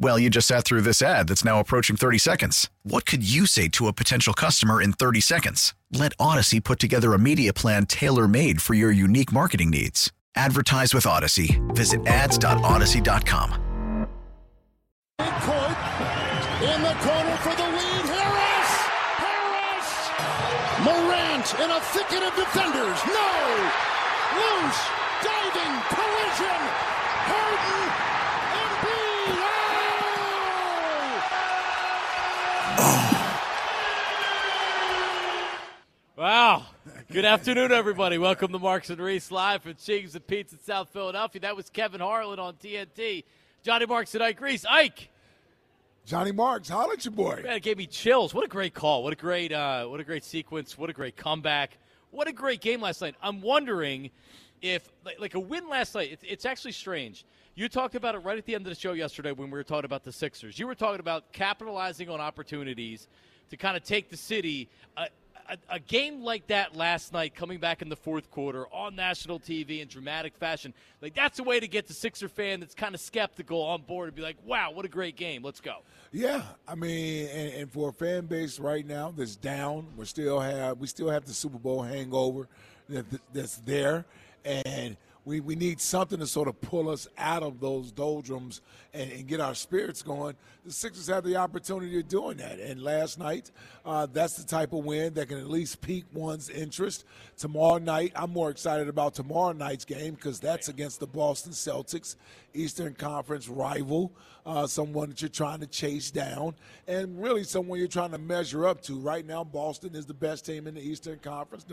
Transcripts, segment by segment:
Well, you just sat through this ad that's now approaching 30 seconds. What could you say to a potential customer in 30 seconds? Let Audacy put together a media plan tailor made for your unique marketing needs. Advertise with Audacy. Visit ads.audacy.com. Court in the corner for the lead. Harris! Harris! Morant in a thicket of defenders. No! Loose! Diving! Collision! Harden! Embiid! Wow. Good afternoon, everybody. Welcome to Marks and Reese live from Chickie's and Pete's in South Philadelphia. That was Kevin Harlan on TNT. Johnny Marks and Ike Reese. Ike. Johnny Marks, holla at your boy. Man, it gave me chills. What a great call. What a great, uh, what a great sequence. What a great comeback. What a great game last night. I'm wondering if, like, like a win last night. It's, it's actually strange. You talked about it right at the end of the show yesterday when we were talking about the Sixers. You were talking about capitalizing on opportunities to kind of take the city. Uh, a, a, game like that last night, coming back in the fourth quarter on national TV in dramatic fashion, like that's a way to get the Sixer fan that's kind of skeptical on board and be like, "Wow, what a great game! Let's go." Yeah, I mean, and, and for a fan base right now that's down, we still have we still have the Super Bowl hangover that, that's there, and we, we need something to sort of pull us out of those doldrums and, and, get our spirits going. The Sixers have the opportunity of doing that. And last night, uh, that's the type of win that can at least pique one's interest. Tomorrow night, I'm more excited about tomorrow night's game because that's against the Boston Celtics, Eastern Conference rival, uh, someone that you're trying to chase down, and really someone you're trying to measure up to. Right now, Boston is the best team in the Eastern Conference,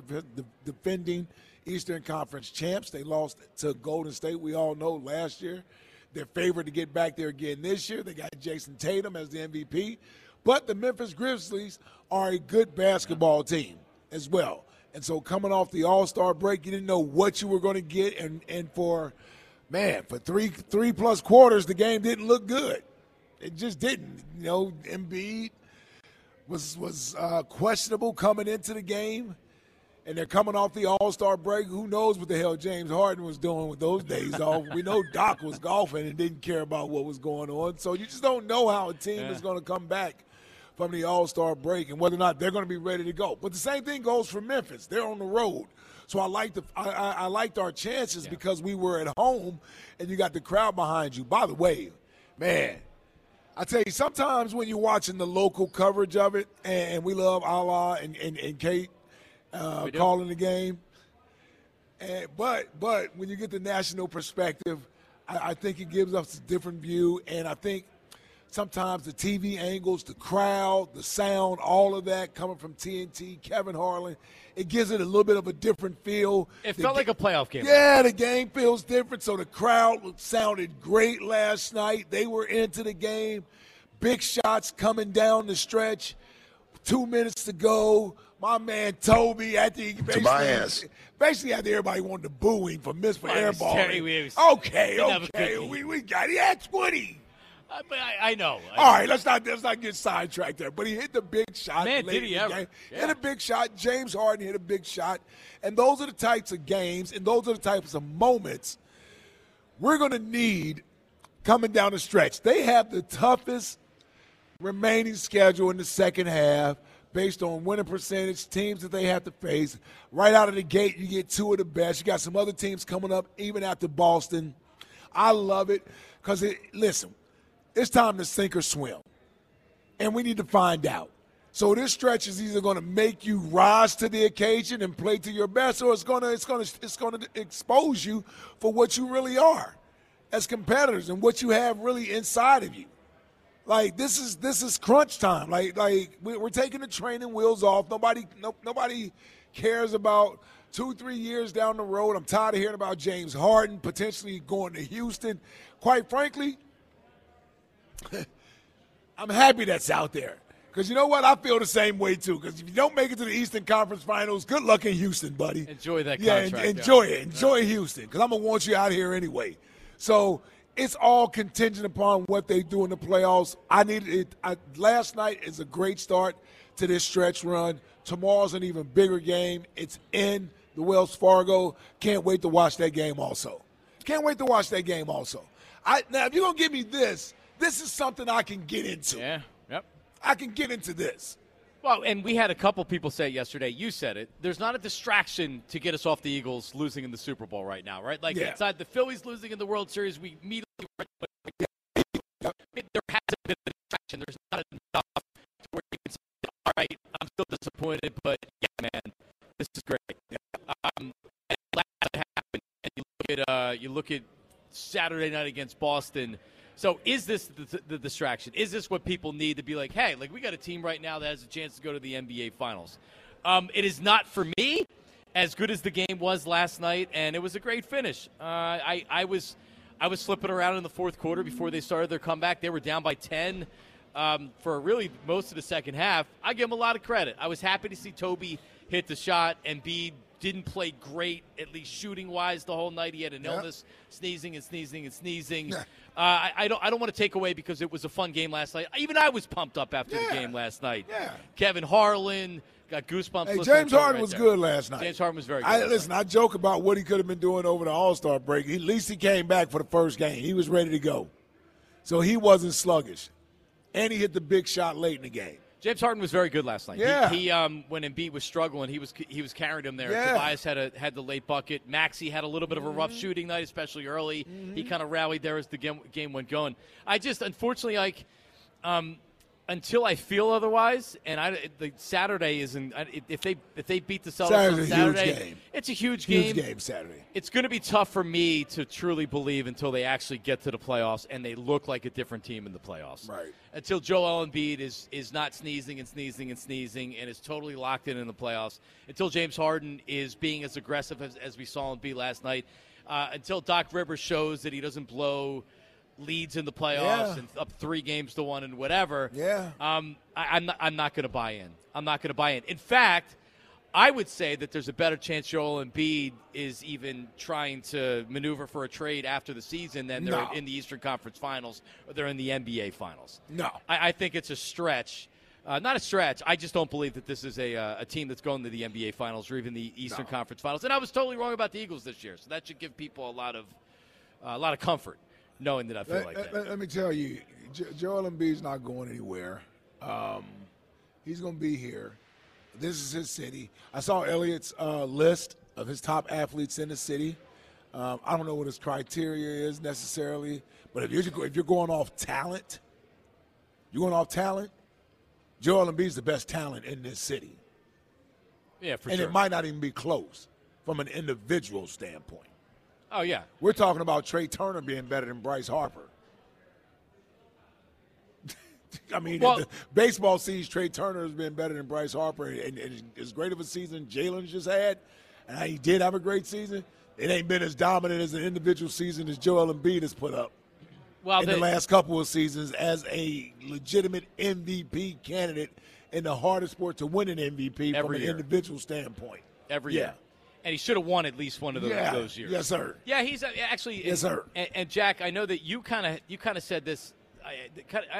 defending – Eastern Conference champs. They lost to Golden State, we all know, last year. They're favored to get back there again this year. They got Jayson Tatum as the MVP. But the Memphis Grizzlies are a good basketball team as well. And so coming off the All Star break, you didn't know what you were going to get. And, and for, man, for three three plus quarters, the game didn't look good. It just didn't. You know, Embiid was, was uh, questionable coming into the game and they're coming off the All Star break. Who knows what the hell James Harden was doing with those days off? we know Doc was golfing and didn't care about what was going on. So you just don't know how a team yeah. is going to come back from the All Star break and whether or not they're going to be ready to go. But the same thing goes for Memphis. They're on the road. So I liked the, I, I, I liked our chances yeah. because we were at home and you got the crowd behind you. By the way, man, I tell you, sometimes when you're watching the local coverage of it, and, we love Alaa and, and, and Kate uh, calling the game. And, but but when you get the national perspective, I, I, think it gives us a different view. And I think sometimes the TV angles, the crowd, the sound, all of that coming from TNT, Kevin Harlan, it gives it a little bit of a different feel. It the felt like a playoff game. Yeah, the game feels different. So the crowd sounded great last night. They were into the game. Big shots coming down the stretch. Two minutes to go my man Toby at the basically, basically after everybody wanted to boo him for miss for airball. Okay, okay, we, we got he had twenty. But I, I know. I All right, let's not let's not get sidetracked there. But he hit the big shot. Man, did he ever? Yeah. Hit a big shot. James Harden hit a big shot, and those are the types of games and those are the types of moments we're going to need coming down the stretch. They have the toughest remaining schedule in the second half based on winning percentage, teams that they have to face. Right out of the gate, you get two of the best. You got some other teams coming up even after Boston. I love it because, it, listen, it's time to sink or swim. And we need to find out. So this stretch is either going to make you rise to the occasion and play to your best, or it's going to it's going to it's going to expose you for what you really are as competitors and what you have really inside of you. Like this is this is crunch time. Like like we- we're taking the training wheels off. Nobody no, nobody cares about two three years down the road. I'm tired of hearing about James Harden potentially going to Houston. Quite frankly, I'm happy that's out there. Because you know what? I feel the same way too. Because if you don't make it to the Eastern Conference Finals, good luck in Houston, buddy. Enjoy that Yeah, en- contract, yeah. enjoy it. Enjoy Houston. Because I'm gonna want you out here anyway. So it's all contingent upon what they do in the playoffs. I need it. I, last night is a great start to this stretch run. Tomorrow's an even bigger game. It's in the Wells Fargo. Can't wait to watch that game. Also, can't wait to watch that game. Also, I now if you're gonna give me this, this is something I can get into. Yeah. Yep. I can get into this. Well, and we had a couple people say yesterday. You said it. There's not a distraction to get us off the Eagles losing in the Super Bowl right now, right? Like Yeah. inside the Phillies losing in the World Series, we immediately there hasn't been a distraction. There's not enough to where you can say, "All right, I'm still disappointed, but yeah, man, this is great." Um, and last happened, and you look at uh, you look at Saturday night against Boston. So is this the, the distraction? Is this what people need to be like, hey, like we got a team right now that has a chance to go to the NBA Finals? Um, it is not for me. As good as the game was last night, and it was a great finish. Uh, I, I was, I was slipping around in the fourth quarter before they started their comeback. They were down by ten um, for really most of the second half. I give them a lot of credit. I was happy to see Toby hit the shot, and Embiid didn't play great, at least shooting wise, the whole night. He had an Yeah. illness, sneezing and sneezing and sneezing. Uh, I, I don't, I don't want to take away because it was a fun game last night. Even I was pumped up after Yeah. the game last night. Yeah. Kevin Harlan got goosebumps. Hey, James Harden was good last night. James Harden was very good. I, listen, I joke about what he could have been doing over the All Star break. At least he came back for the first game. He was ready to go, so he wasn't sluggish, and he hit the big shot late in the game. James Harden was very good last night. He- Yeah. He, um, when Embiid was struggling, he was he was carrying him there. Yeah. Tobias had a had the late bucket. Maxey had a little bit of a rough Mm-hmm. shooting night, especially early. He kind of rallied there as the game, game went going. I just unfortunately like. Um, until I feel otherwise, and I, the Saturday isn't. If they if they beat the Celtics Saturday's on a huge Saturday, game. it's a huge game. Huge game. game Saturday. It's going to be tough for me to truly believe until they actually get to the playoffs and they look like a different team in the playoffs. Right. Until Joel Embiid is is not sneezing and sneezing and sneezing and is totally locked in in the playoffs. Until James Harden is being as aggressive as, as we saw him be last night. Uh, until Doc Rivers shows that he doesn't blow leads in the playoffs Yeah. and up three games to one and whatever. Yeah. Um, I, I'm not, I'm not going to buy in. I'm not going to buy in. In fact, I would say that there's a better chance Joel Embiid is even trying to maneuver for a trade after the season than they're No. in the Eastern Conference Finals or they're in the NBA Finals. No. I, I think it's a stretch. Uh, not a stretch. I just don't believe that this is a, uh, a team that's going to the NBA Finals or even the Eastern Conference Finals. And I was totally wrong about the Eagles this year, so that should give people a lot of uh, a lot of comfort knowing that I feel Let, like let- that. let me tell you, Jo- Joel Embiid's not going anywhere. Um, he's going to be here. This is his city. I saw Elliot's uh, list of his top athletes in the city. Um, I don't know what his criteria is necessarily, but if you're if you're going off talent, you're going off talent. Joel Embiid's the best talent in this city, yeah, for and sure. And it might not even be close from an individual standpoint. Oh yeah, We're talking about Trea Turner being better than Bryce Harper. I mean, Well- baseball sees Trea Turner has been better than Bryce Harper, and, and as great of a season Jalen's just had, and he did have a great season. It ain't been as dominant as an individual season as Joel Embiid has put up well, in they- the last couple of seasons as a legitimate MVP candidate in the hardest sport to win an MVP from an year. individual standpoint. every Yeah. year. And he should have won at least one of those, Yeah. those years. Yes, sir. Yeah, he's uh, actually. Yes, sir. And, and Jack, I know that you kind of you kind of said this. I,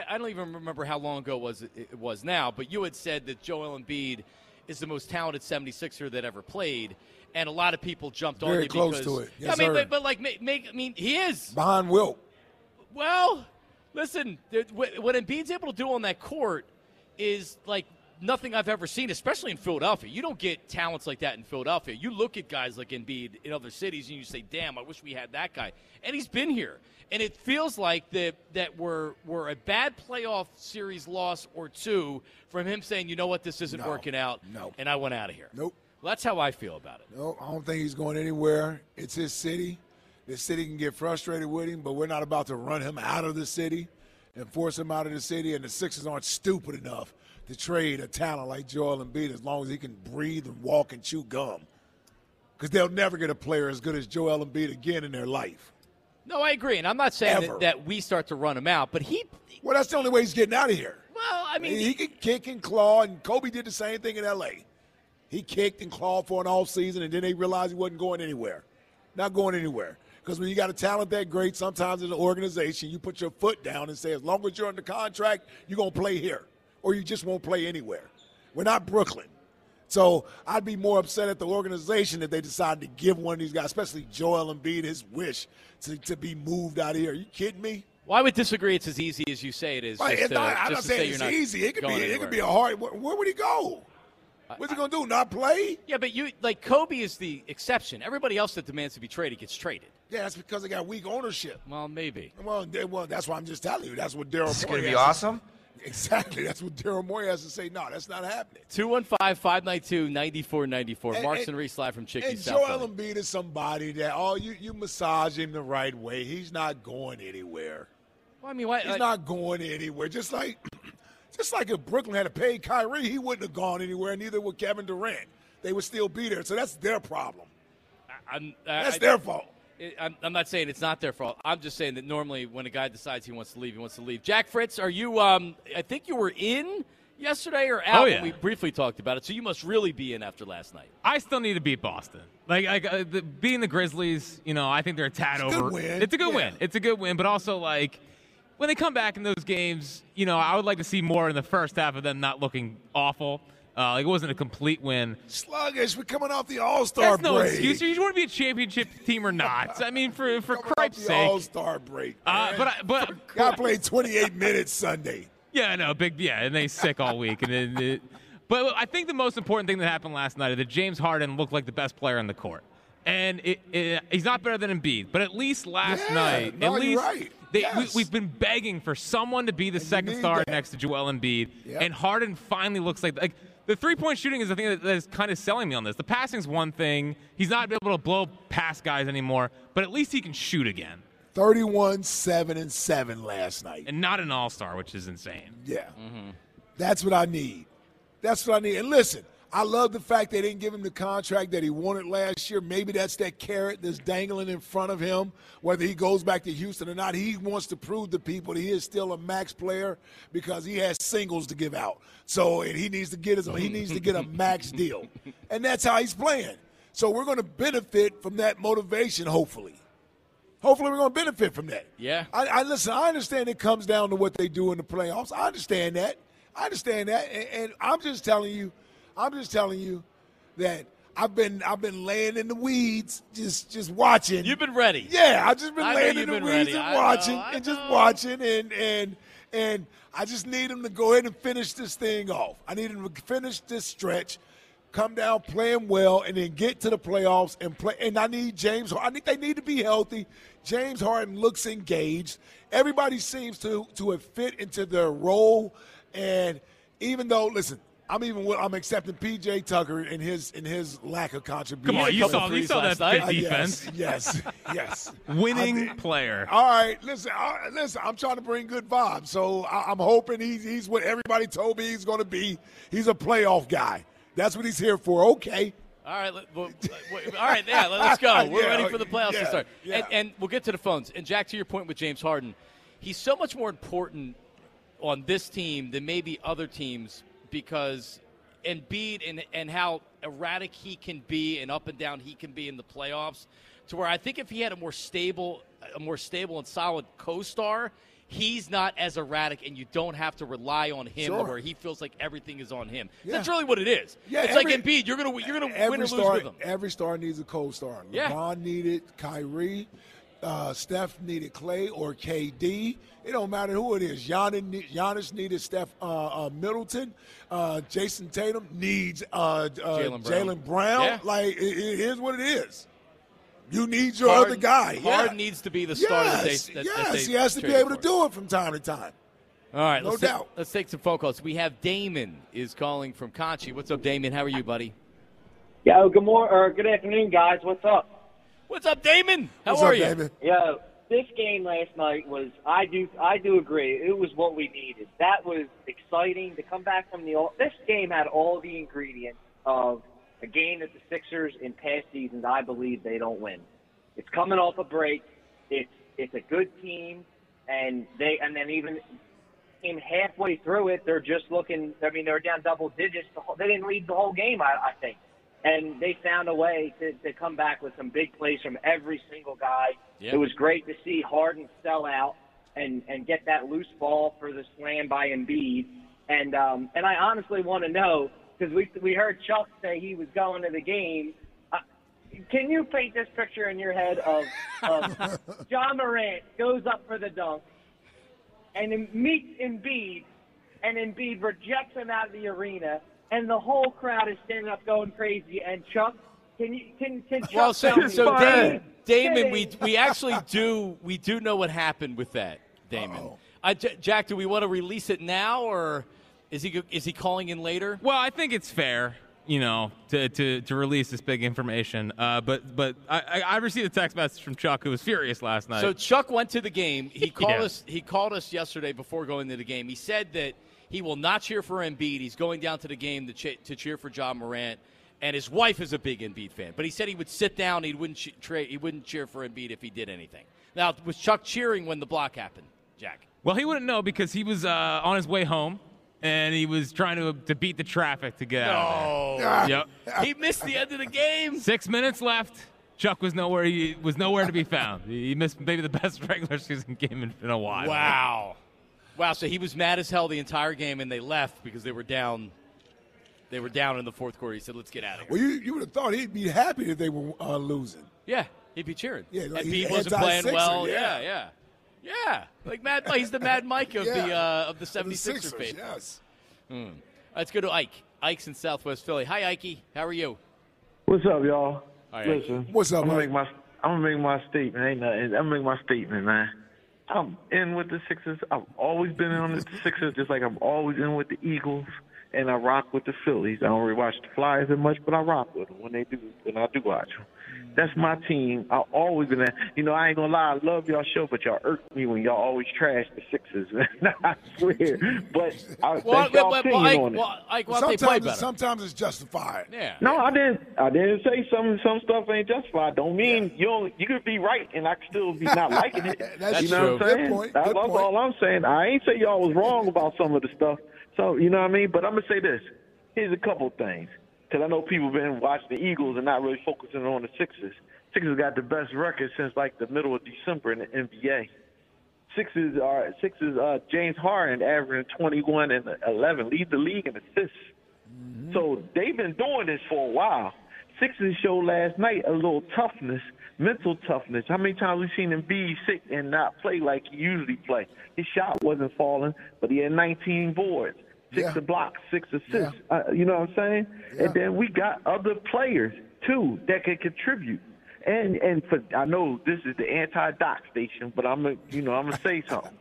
I don't even remember how long ago it was it was now, but you had said that Joel Embiid is the most talented 76er that ever played, and a lot of people jumped on Very you close because to it. Yes, I mean, sir. but, but like make, make I mean he is Behind Wilt. well, listen, what what Embiid's able to do on that court is like nothing I've ever seen, especially in Philadelphia. You don't get talents like that in Philadelphia. You look at guys like Embiid in other cities and you say, "Damn, I wish we had that guy." And he's been here, and it feels like that that we're we're a bad playoff series loss or two from him saying, "You know what, this isn't No. working out," No. and I went out of here. Nope. Well, that's how I feel about it. No, I don't think he's going anywhere. It's his city. The city can get frustrated with him, but we're not about to run him out of the city. and force him out of the city, and the Sixers aren't stupid enough to trade a talent like Joel Embiid as long as he can breathe and walk and chew gum. Because they'll never get a player as good as Joel Embiid again in their life. No, I agree, and I'm not saying that, that we start to run him out, but he. Well, that's the only way he's getting out of here. Well, I mean, he can kick and claw, and Kobe did the same thing in L.A. He kicked and clawed for an all season, and then they realized he wasn't going anywhere. Not going anywhere. Because when you got a talent that great, sometimes in an organization, you put your foot down and say, as long as you're under contract, you're going to play here, or you just won't play anywhere. We're not Brooklyn. So I'd be more upset at the organization if they decided to give one of these guys, especially Joel Embiid, his wish to, to be moved out of here. Are you kidding me? Well, I would disagree. It's as easy as you say it is. Right, just it's to, not, I'm not to say saying it's not easy. It could be. going It could be a hard. Where, where would he go? What's he gonna do? Not play? Yeah, but you like Kobe is the exception. Everybody else that demands to be traded gets traded. Yeah, that's because they got weak ownership. Well, maybe. Well, they, well, that's why I'm just telling you. That's what Daryl. This is gonna be has to- awesome. Exactly. That's what Daryl Morey has to say. No, that's not happening. 215 592 9494. And- Marks and- Reese live from Chickie And South Joel Philly. Embiid is somebody that oh, you you massage him the right way. He's not going anywhere. Well, I mean, why, He's like- not going anywhere. Just like, just like if Brooklyn had a paid Kyrie, he wouldn't have gone anywhere. Neither would Kevin Durant. They would still be there. So that's their problem. That's I- their fault. I- I'm, I'm not saying it's not their fault. I'm just saying that normally when a guy decides he wants to leave, he wants to leave. Jack Fritz, are you? Um, I think you were in yesterday or out. Oh, yeah. We briefly talked about it, so you must really be in after last night. I still need to beat Boston. Like, like uh, the, beating the Grizzlies, you know, I think they're a tad It's over. good win. It's a good Yeah. win. It's a good win, but also like when they come back in those games, you know, I would like to see more in the first half of them not looking awful. Uh, like it wasn't a complete win. Sluggish. We're coming off the All Star That's no break. excuse. You want to be a championship team or not? I mean, for for Christ's sake. All Star break. Uh, but I, but Guy played 28 minutes Sunday. Yeah, I know, big. Yeah, and they sick all week, and then. It, but I think the most important thing that happened last night is that James Harden looked like the best player on the court, and it, it, he's not better than Embiid. But at least last Yeah, night, no, at least right. they, Yes. we, we've been begging for someone to be the second star that. next to Joel Embiid, Yep. and Harden finally looks like like. The three point shooting is the thing that, that is kind of selling me on this. The passing's one thing. He's not able to blow past guys anymore, but at least he can shoot again. 31, 7, and 7 last night. And not an all star, which is insane. Yeah. Mm-hmm. That's what I need. That's what I need. And listen, I love the fact they didn't give him the contract that he wanted last year. Maybe that's that carrot that's dangling in front of him, whether he goes back to Houston or not. He wants to prove to people that he is still a max player because he has singles to give out. So and he needs to get his he needs to get a max deal. And that's how he's playing. So we're going to benefit from that motivation, hopefully. Hopefully, we're going to benefit from that. Yeah. I, I listen. I understand it comes down to what they do in the playoffs. I understand that. I understand that, and, and I'm just telling you, I'm just telling you that I've been I've been laying in the weeds, just just watching. You've been ready. Yeah, I've just been I laying in the weeds ready. and I know, watching I and just watching and and and I just need them to go ahead and finish this thing off. I need them to finish this stretch, come down play playing well, and then get to the playoffs and play. And I need James. I think they need to be healthy. James Harden looks engaged. Everybody seems to to have fit into their role, and even though listen. I'm even I'm accepting PJ Tucker in his in his lack of contribution. Come on, you saw you saw that night. good Uh, defense. Yes, yes, yes. Winning player. All right, listen, all right, listen. I'm trying to bring good vibes, so I, I'm hoping he's he's what everybody told me he's going to be. He's a playoff guy. That's what he's here for. Okay. All right, let, well, well, all right, yeah, let- let's go. We're Yeah, ready for the playoffs yeah, to start, yeah. and, and we'll get to the phones. And Jack, to your point with James Harden, he's so much more important on this team than maybe other teams because Embiid and and how erratic he can be and up and down he can be in the playoffs. To where I think if he had a more stable, a more stable and solid co-star. He's not as erratic, and you don't have to rely on him Sure. where he feels like everything is on him. Yeah. That's really what it is. Yeah, it's every- like Embiid. You're gonna you're gonna every win or star, lose with him. Every star needs a co-star. Yeah. LeBron needed Kyrie. Uh, Steph needed Clay or KD. It don't matter who it is. Giannis, Giannis needed Steph uh, uh, Middleton. Uh, Jayson Tatum needs uh, uh, Jaylen Brown. Jaylen Brown. Yeah. Like it, it is what it is. You need your Harden- other guy. Harden yeah. needs to be the star that they- Yes, that- that yes, they he has to be traded able to do it from time to time. All right, No let's doubt. Take, let's take some phone calls. We have Damon is calling from Conchi. What's up, Damon? How are you, buddy? Yeah, good morning or good afternoon, guys. What's up? What's up, Damon? How What's are up, you? David? Yeah, this game last night was I do I do agree it was what we needed. That was exciting to come back from the all this game had all the ingredients of a game that the Sixers in past seasons I believe they don't win. It's coming off a break. It's it's a good team, and they and then even came halfway through it, they're just looking. I mean, they're down double digits. The whole, they didn't lead the whole game, I, I think, and they found a way to, to come back with some big plays from every single guy. Yep. It was great to see Harden sell out and and get that loose ball for the slam by Embiid. And um, and I honestly want to know because we we heard Chuck say he was going to the game. Uh, can you paint this picture in your head of, of Ja Morant goes up for the dunk and meets Embiid, and Embiid rejects him out of the arena, and the whole crowd is standing up going crazy. And Chuck, can you can can Chuck Well, so, so Damon, Damon, we we actually do we do know what happened with that, Damon. Uh, J- Jack, do we want to release it now, or is he go- is he calling in later? Well, I think it's fair, you know, to, to, to release this big information. Uh, but but I, I I received a text message from Chuck who was furious last night. So Chuck went to the game. He called Yeah. us. He called us yesterday before going to the game. He said that he will not cheer for Embiid. He's going down to the game to, che- to cheer for Ja Morant. And his wife is a big Embiid fan, but he said he would sit down. He wouldn't che- tra- he wouldn't cheer for Embiid if he did anything. Now, was Chuck cheering when the block happened, Jack? well, he wouldn't know because he was uh, on his way home and he was trying to to beat the traffic to get out Oh. Yep. he missed the end of the game. Six minutes left. Chuck was nowhere. He was nowhere to be found. He missed maybe the best regular season game in, in a while. Wow, wow. So he was mad as hell the entire game, and they left because they were down. They were down in the fourth quarter. He said, "Let's get out of here." Well, you, you would have thought he'd be happy if they were uh, losing. Yeah, he'd be cheering. Yeah, like and he's Embiid wasn't playing anti-Sixer, well. yeah. Yeah, yeah, yeah. Like Mad, He's the Mad Mike of the uh, of the The 76er Sixers, yes. Hmm. Let's go to Ike. Ike's in Southwest Philly. Hi, Ike. How are you? What's up, y'all? All right. Listen, What's up, I'm gonna make my I'm gonna make my statement. Ain't nothing. I'm gonna make my statement, man. I'm in with the Sixers. I've always been in on the Sixers, just like I'm always in with the Eagles, and I rock with the Phillies. I don't really watch the Flyers that much, but I rock with them when they do, when I do watch them. That's my team. I've always been there. You know, I ain't gonna lie. I love y'all show, but y'all irk me when y'all always trash the Sixers. I swear. But I, Well, that's y'all well, opinion well, Ike, on it. well, Ike, why don't they play Sometimes, it's, sometimes it's justified. yeah. No, I didn't. I didn't say some some stuff ain't justified. Don't mean you don't, you could be right and I could still be not liking it. That's you know true. what I'm Good point, That's, good that's point. all I'm saying. I ain't say y'all was wrong about some of the stuff. So you know what I mean. But I'm gonna say this. Here's a couple things because I know people been watching the Eagles and not really focusing on the Sixers. Sixers got the best record since like the middle of December in the NBA. Sixers are Sixers. Uh, James Harden averaging 21 and 11, lead the league in assists. So they've been doing this for a while. Sixers showed last night a little toughness, mental toughness. How many times we seen him be sick and not play like he usually play? His shot wasn't falling, but he had 19 boards, six Yeah. blocks, six assists. Uh, you know what I'm saying? Yeah. And then we got other players too that can contribute. And and for I know this is the anti-doc station, but I'm gonna you know I'm gonna say something.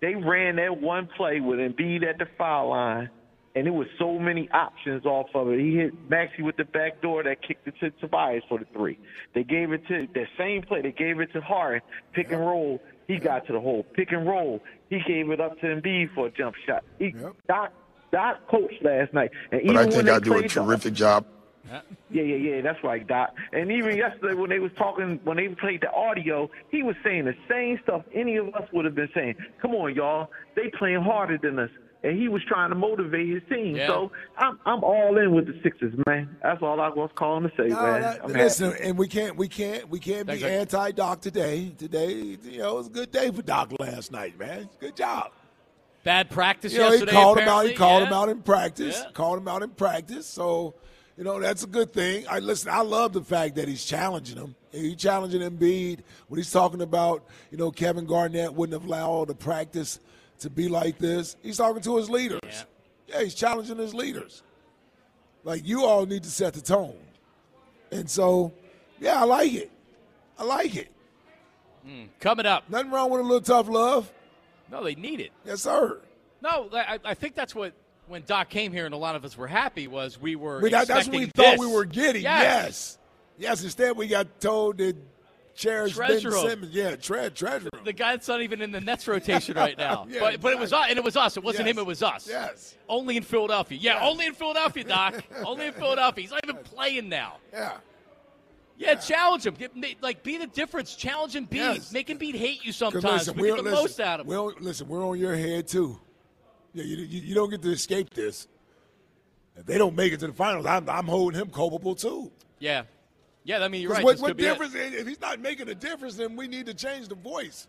They ran that one play with Embiid at the foul line, and it was so many options off of it. He hit Maxey with the back door that kicked it to Tobias for the three. They gave it to that same play. They gave it to Harden, pick and roll. He got to the hole. Pick and roll. He gave it up to Embiid for a jump shot. He, Yep. Doc Doc coached last night, and But even I when think they I do a played the- terrific job. yeah, yeah, yeah. That's right, Doc. And even yesterday when they was talking, when they played the audio, he was saying the same stuff any of us would have been saying. Come on, y'all. They playing harder than us. And he was trying to motivate his team. Yeah. So I'm I'm all in with the Sixers, man. That's all I was calling to say, No, man. that- I'm listen, and we can't, we can't, we can't be Thanks, Ike. anti-Doc today. Today, you know, it was a good day for Doc last night, man. Good job. Bad practice You know, he yesterday. called him out. He called Yeah. him out in practice. Yeah. Called him out in practice. So, you know, that's a good thing. I listen. I love the fact that he's challenging him. He's challenging Embiid when he's talking about, you know, Kevin Garnett wouldn't have allowed the practice to be like this. He's talking to his leaders. Yeah. Yeah, he's challenging his leaders. Like you all need to set the tone. And so, yeah, I like it. I like it. Hmm, coming up. Nothing wrong with a little tough love. No, they need it. Yes, sir. No, I, I think that's what when Doc came here and a lot of us were happy was we were. I mean, that, that's what we expecting thought we were getting. Yes. Yes. yes. Instead, we got told that cherish Treasure Ben him. Simmons. Yeah, tre- treasure him. The guy that's not even in the Nets rotation right now. Yeah, but, but it was us, and it was us. It wasn't Yes. him. It was us. Yes. Only in Philadelphia. Yeah, only in Philadelphia, Doc. only in Philadelphia. He's not even playing now. Yeah. Yeah, challenge him. Get, like, be the difference. Challenge Embiid. Yes. Make Embiid hate you sometimes. listen, we get the listen, most out of him. we're listen, we're on your head too. Yeah, you, you, you don't get to escape this. If they don't make it to the finals, I'm, I'm holding him culpable too. Yeah. Yeah, I mean, you're right. What, what difference? If he's not making a difference, then we need to change the voice.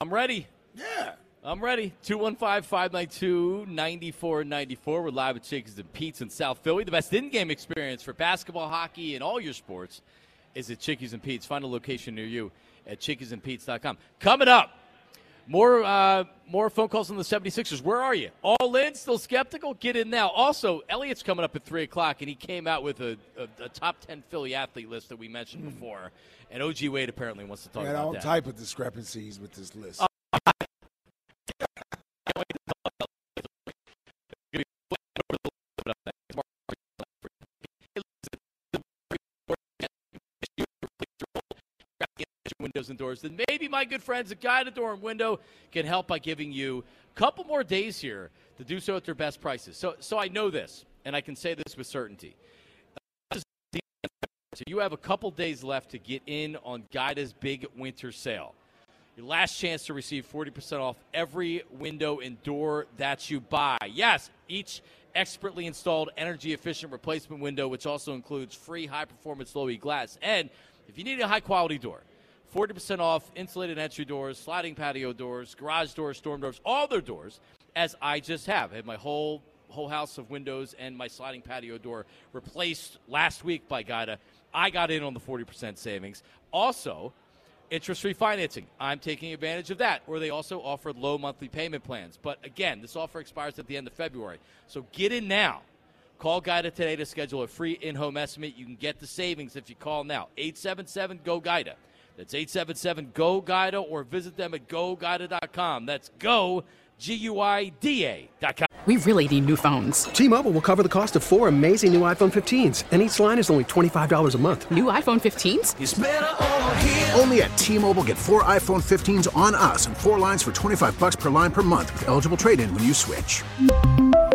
I'm ready. Yeah. I'm ready. 215 592 9494. We're live at Chickie's and Pete's in South Philly. The best in game experience for basketball, hockey, and all your sports is at Chickies and Pete's. Find a location near you at chickiesandpete's.com. Coming up, more uh, more phone calls on the 76ers. Where are you? All in? Still skeptical? Get in now. Also, Elliot's coming up at 3 o'clock, and he came out with a, a, a top 10 Philly athlete list that we mentioned before. And OG Wade apparently wants to talk about all that. type of discrepancies with this list. Windows and doors, then maybe my good friends at Guida Door and Window can help by giving you a couple more days here to do so at their best prices. So, so I know this, and I can say this with certainty. So you have a couple days left to get in on Guida's big winter sale. Your last chance to receive 40% off every window and door that you buy. Yes, each expertly installed energy efficient replacement window, which also includes free high performance low E glass. And if you need a high quality door, 40% off insulated entry doors, sliding patio doors, garage doors, storm doors, all their doors, as I just have. I have my whole whole house of windows and my sliding patio door replaced last week by Guida. I got in on the 40% savings. Also, interest free financing. I'm taking advantage of that. Or they also offer low monthly payment plans. But again, this offer expires at the end of February. So get in now. Call Guida today to schedule a free in home estimate. You can get the savings if you call now. 877 GO GUIDA. That's 877 GO GUIDA or visit them at goguida.com. That's go, G U I D A.com. We really need new phones. T-Mobile will cover the cost of four amazing new iPhone 15s, and each line is only $25 a month. New iPhone 15s? Only at T-Mobile get four iPhone 15s on us and four lines for 25 bucks per line per month with eligible trade-in when you switch.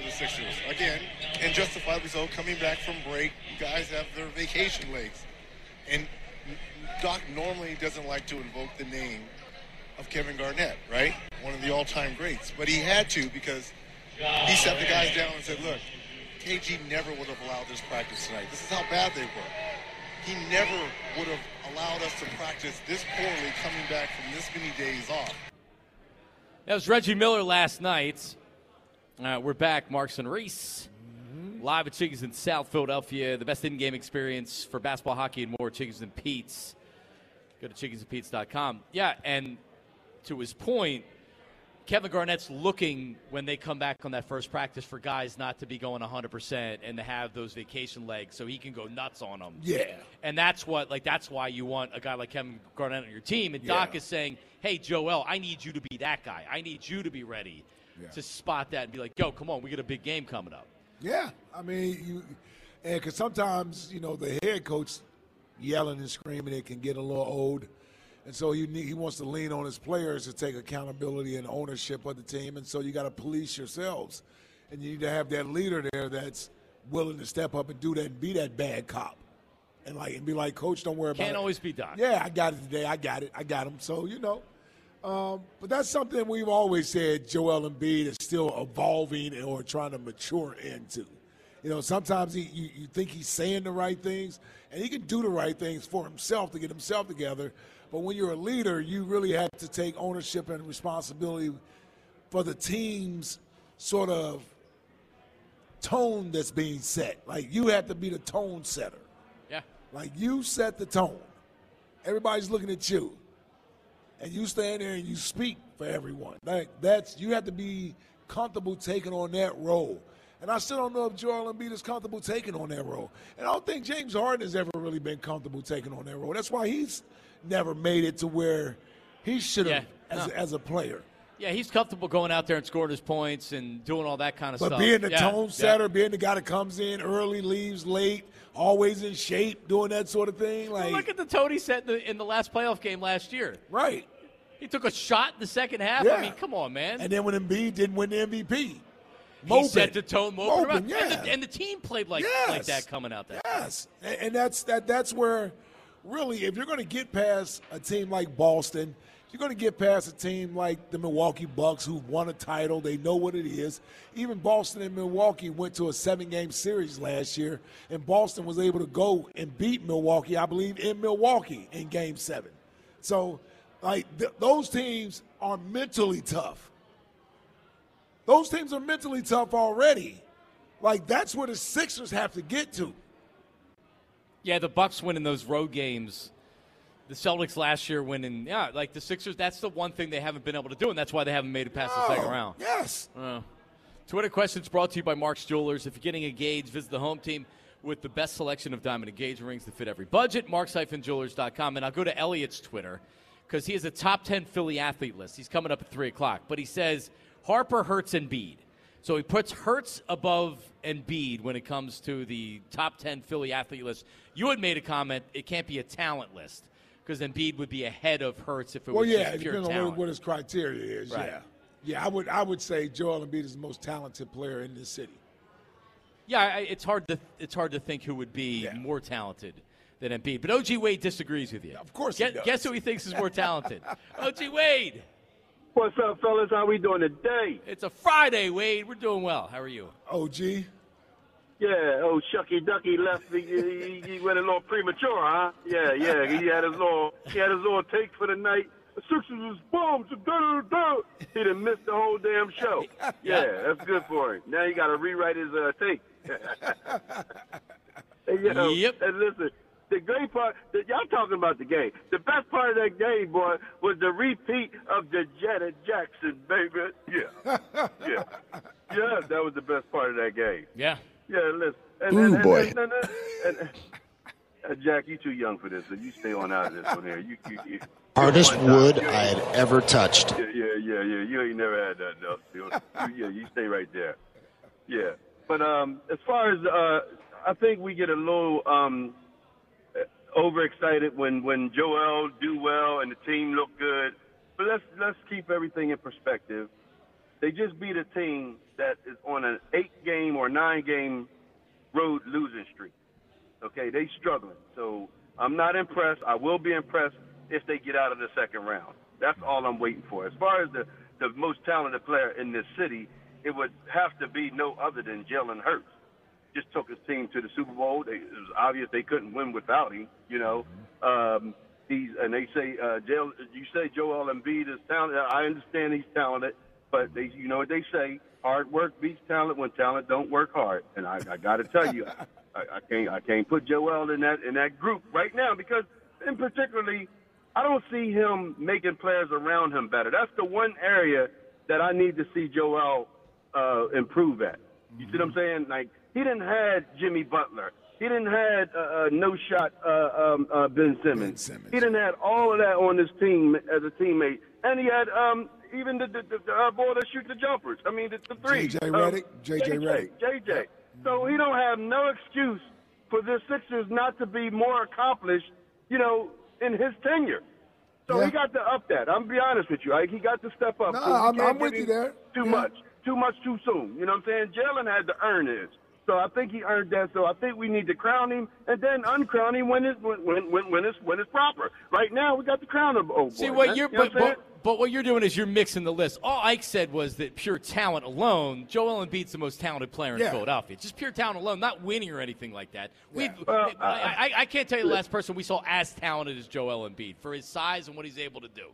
for the Sixers. Again, and justifiably so, coming back from break, guys have their vacation legs. And Doc normally doesn't like to invoke the name of Kevin Garnett, right? One of the all-time greats. But he had to because he sat the guys down and said, look, KG never would have allowed this practice tonight. This is how bad they were. He never would have allowed us to practice this poorly coming back from this many days off. That was Reggie Miller last night. Uh, we're back, Marks and Reese. Live at Chickens in South Philadelphia. The best in game experience for basketball, hockey, and more. Chickie's and Pete's. Go to chickiesandpete's.com. Yeah, and to his point, Kevin Garnett's looking when they come back on that first practice for guys not to be going 100% and to have those vacation legs so he can go nuts on them. Yeah. And that's what, like, that's why you want a guy like Kevin Garnett on your team. And Doc Yeah. is saying, hey, Joel, I need you to be that guy. I need you to be ready to spot that and be like, yo, come on, we got a big game coming up. Yeah, I mean, you, and because sometimes you know the head coach yelling and screaming, it can get a little old, and so he need, he wants to lean on his players to take accountability and ownership of the team, and so you got to police yourselves, and you need to have that leader there that's willing to step up and do that and be that bad cop, and like and be like, Coach, don't worry about it. Can't always be Doc. Yeah, I got it today. I got it. I got him. So you know, Um, but that's something we've always said Joel Embiid is still evolving or trying to mature into. You know, sometimes he, you, you think he's saying the right things, and he can do the right things for himself to get himself together. But when you're a leader, you really have to take ownership and responsibility for the team's sort of tone that's being set. Like you have to be the tone setter. Yeah. Like you set the tone. Everybody's looking at you. And you stand there and you speak for everyone. Like that's you have to be comfortable taking on that role. And I still don't know if Joel Embiid is comfortable taking on that role. And I don't think James Harden has ever really been comfortable taking on that role. That's why he's never made it to where he should have Yeah, as, no. as a player. Yeah, he's comfortable going out there and scoring his points and doing all that kind of But stuff. But being the Yeah, tone yeah. setter, being the guy that comes in early, leaves late, always in shape, doing that sort of thing, Well, look at the tone he set in the, in the last playoff game last year. right. He took a shot in the second half. Yeah. I mean, come on, man. And then when Embiid didn't win the MVP, he set the tone, Moping, yeah. and, the, and the team played like Yes. like that coming out there. Yes, and, and that's that. That's where, really, if you're going to get past a team like Boston, you're going to get past a team like the Milwaukee Bucks, who've won a title, they know what it is. Even Boston and Milwaukee went to a seven-game series last year, and Boston was able to go and beat Milwaukee, I believe, in Milwaukee in Game Seven. So, like th- those teams are mentally tough. Those teams are mentally tough already. Like that's where the Sixers have to get to. Yeah, the Bucks winning those road games. The Celtics last year winning, yeah, like the Sixers. That's the one thing they haven't been able to do, and that's why they haven't made it past the second Oh, round. Yes. Uh, Twitter questions brought to you by Mark's Jewelers. If you're getting engaged, visit the home team with the best selection of diamond engagement rings to fit every budget. Marks-jewelers.com. And I'll go to Elliot's Twitter because he has a top 10 Philly athlete list. He's coming up at 3 o'clock. But he says Harper, Hurts, and Embiid. So he puts Hurts above Embiid when it comes to the top 10 Philly athlete list. You had made a comment, it can't be a talent list because Embiid would be ahead of Hurts if it Well, was yeah, just pure depends on what, what his criteria is. Right. Yeah, yeah. I would I would say Joel Embiid is the most talented player in this city. Yeah, I, it's hard to it's hard to think who would be more talented than Embiid. But OG Wade disagrees with you. Of course, guess, he does. guess who he thinks is more talented? OG Wade. What's up, fellas? How we doing today? It's a Friday, Wade. We're doing well. How are you? OG. Yeah, oh Shucky Ducky left. He, he, he went a little premature, huh? Yeah, yeah. He had his little he had his little take for the night. The Sixers was bombs. He done missed the whole damn show. Yeah, that's good for him. Now he got to rewrite his uh, take. Hey, yo, Yep. And listen, the great part, the, y'all talking about the game. The best part of that game, boy, was the repeat of the Janet Jackson, baby. Yeah. yeah. Yeah, that was the best part of that game. Yeah. Yeah, listen. And, Ooh, and, and, boy. And, and, and, and, uh, Jack, you too young for this, so you stay on out of this one here. You, you, you, Hardest wood you I ain't- had ever touched. Yeah, yeah, yeah, yeah. You ain't never had that enough. You, you, yeah, you stay right there. Yeah. But um, as far as uh, I think we get a little um, overexcited when when Joel do well and the team look good. But let's let's keep everything in perspective. They just beat a team that is on an eight game or nine game road losing streak. Okay, they struggling. So I'm not impressed. I will be impressed if they get out of the second round. That's all I'm waiting for. As far as the the most talented player in this city, it would have to be no other than Jalen Hurts. Just took his team to the Super Bowl. They, it was obvious they couldn't win without him. You know, um, he's and they say uh, Joel, you say Joel Embiid is talented. I understand he's talented, but they, you know what they say: hard work beats talent when talent don't work hard. And I, I got to tell you, I, I can't I can't put Joel in that in that group right now because, in particularly, I don't see him making players around him better. That's the one area that I need to see Joel uh, improve at. You see what I'm saying? Like he didn't had Jimmy Butler. He didn't had uh, uh, no shot uh, um, uh, Ben Simmons. He didn't had all of that on his team as a teammate, and he had um, even the, the, the, uh, boy that shoot the jumpers. I mean the, the three. J.J. Um, Redick, J.J. Redick. JJ. So he don't have no excuse for the Sixers not to be more accomplished, you know, in his tenure. So he got to up that. I'm be honest with you. Like, he got to step up. No, I'm- I'm with you there. Too Yeah. much. Too much too soon. You know what I'm saying? Jalen had to earn his. So I think he earned that. So I think we need to crown him and then uncrown him when it's when when when, when it's when it's proper. Right now we got the crown of oh, old boy. See what man. you're You know but, what but, but what you're doing is you're mixing the list. All Ike said was that pure talent alone, Joel Embiid's the most talented player in Yeah. Philadelphia. Just pure talent alone, not winning or anything like that. We, Well, uh, I, I, I can't tell you the last person we saw as talented as Joel Embiid for his size and what he's able to do.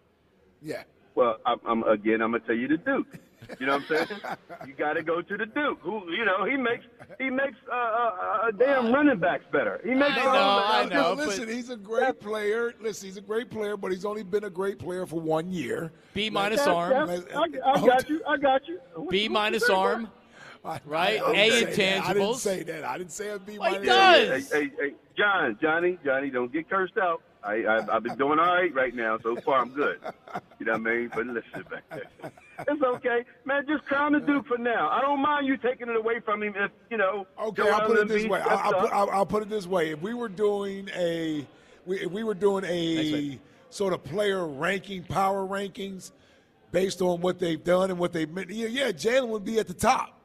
Yeah. Well, I'm, I'm again. I'm gonna tell you the Duke. You know what I'm saying? you got to go to the Duke. Who, you know, he makes he makes uh, uh, uh, damn running backs better. He makes. I uh, know, uh, I Listen, know, Listen, he's a great player. Listen, he's a great player, but he's only been a great player for one year. B minus that's- arm, that's- I, I got you. I got you. What- B minus arm. I- Right? I didn't A say. I didn't say that. I didn't say a B Well, he minus. does. Hey, hey, hey, John, Johnny, Johnny, don't get cursed out. I, I I've been doing all right right now. So far, I'm good. You know what I mean? But listen, man, it's okay, man. Just crown the Duke for now. I don't mind you taking it away from him if you know. Okay, Joel I'll put it this way. I'll, I'll, put, I'll, I'll put it this way. If we were doing a, we, if we were doing a sort of player ranking, power rankings, based on what they've done and what they've meant, yeah, yeah Jalen would be at the top.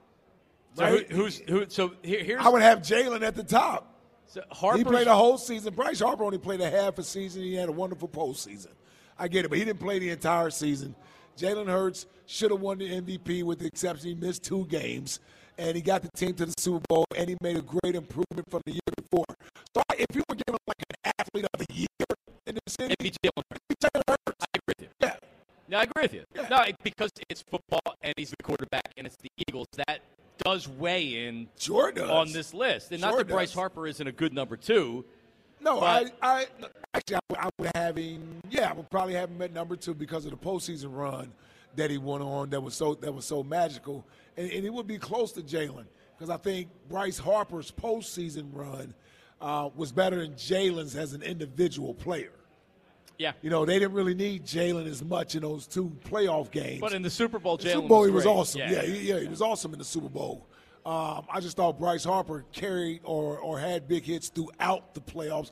So Right? who, who's who? So here, here's I would have Jalen at the top. So he played a whole season. Bryce Harper only played a half a season. He had a wonderful postseason. I get it, but he didn't play the entire season. Jalen Hurts should have won the MVP with the exception he missed two games, and he got the team to the Super Bowl, and he made a great improvement from the year before. So if you were given like an athlete of the year in the city, it'd be Jalen Hurts. No, I agree with you. Yeah. No, because it's football and he's the quarterback and it's the Eagles. That does weigh in Sure does. on this list. And not Sure that Bryce. Harper isn't a good number two. No, But- I, I actually I would, I would have him. Yeah, I would probably have him at number two because of the postseason run that he went on. That was so that was so magical, and, and it would be close to Jalen because I think Bryce Harper's postseason run uh, was better than Jalen's as an individual player. Yeah. You know, they didn't really need Jalen as much in those two playoff games. But in the Super Bowl, Jalen Super Bowl, he was great. awesome. Yeah, he, yeah, he was awesome in the Super Bowl. Um, I just thought Bryce Harper carried or, or had big hits throughout the playoffs,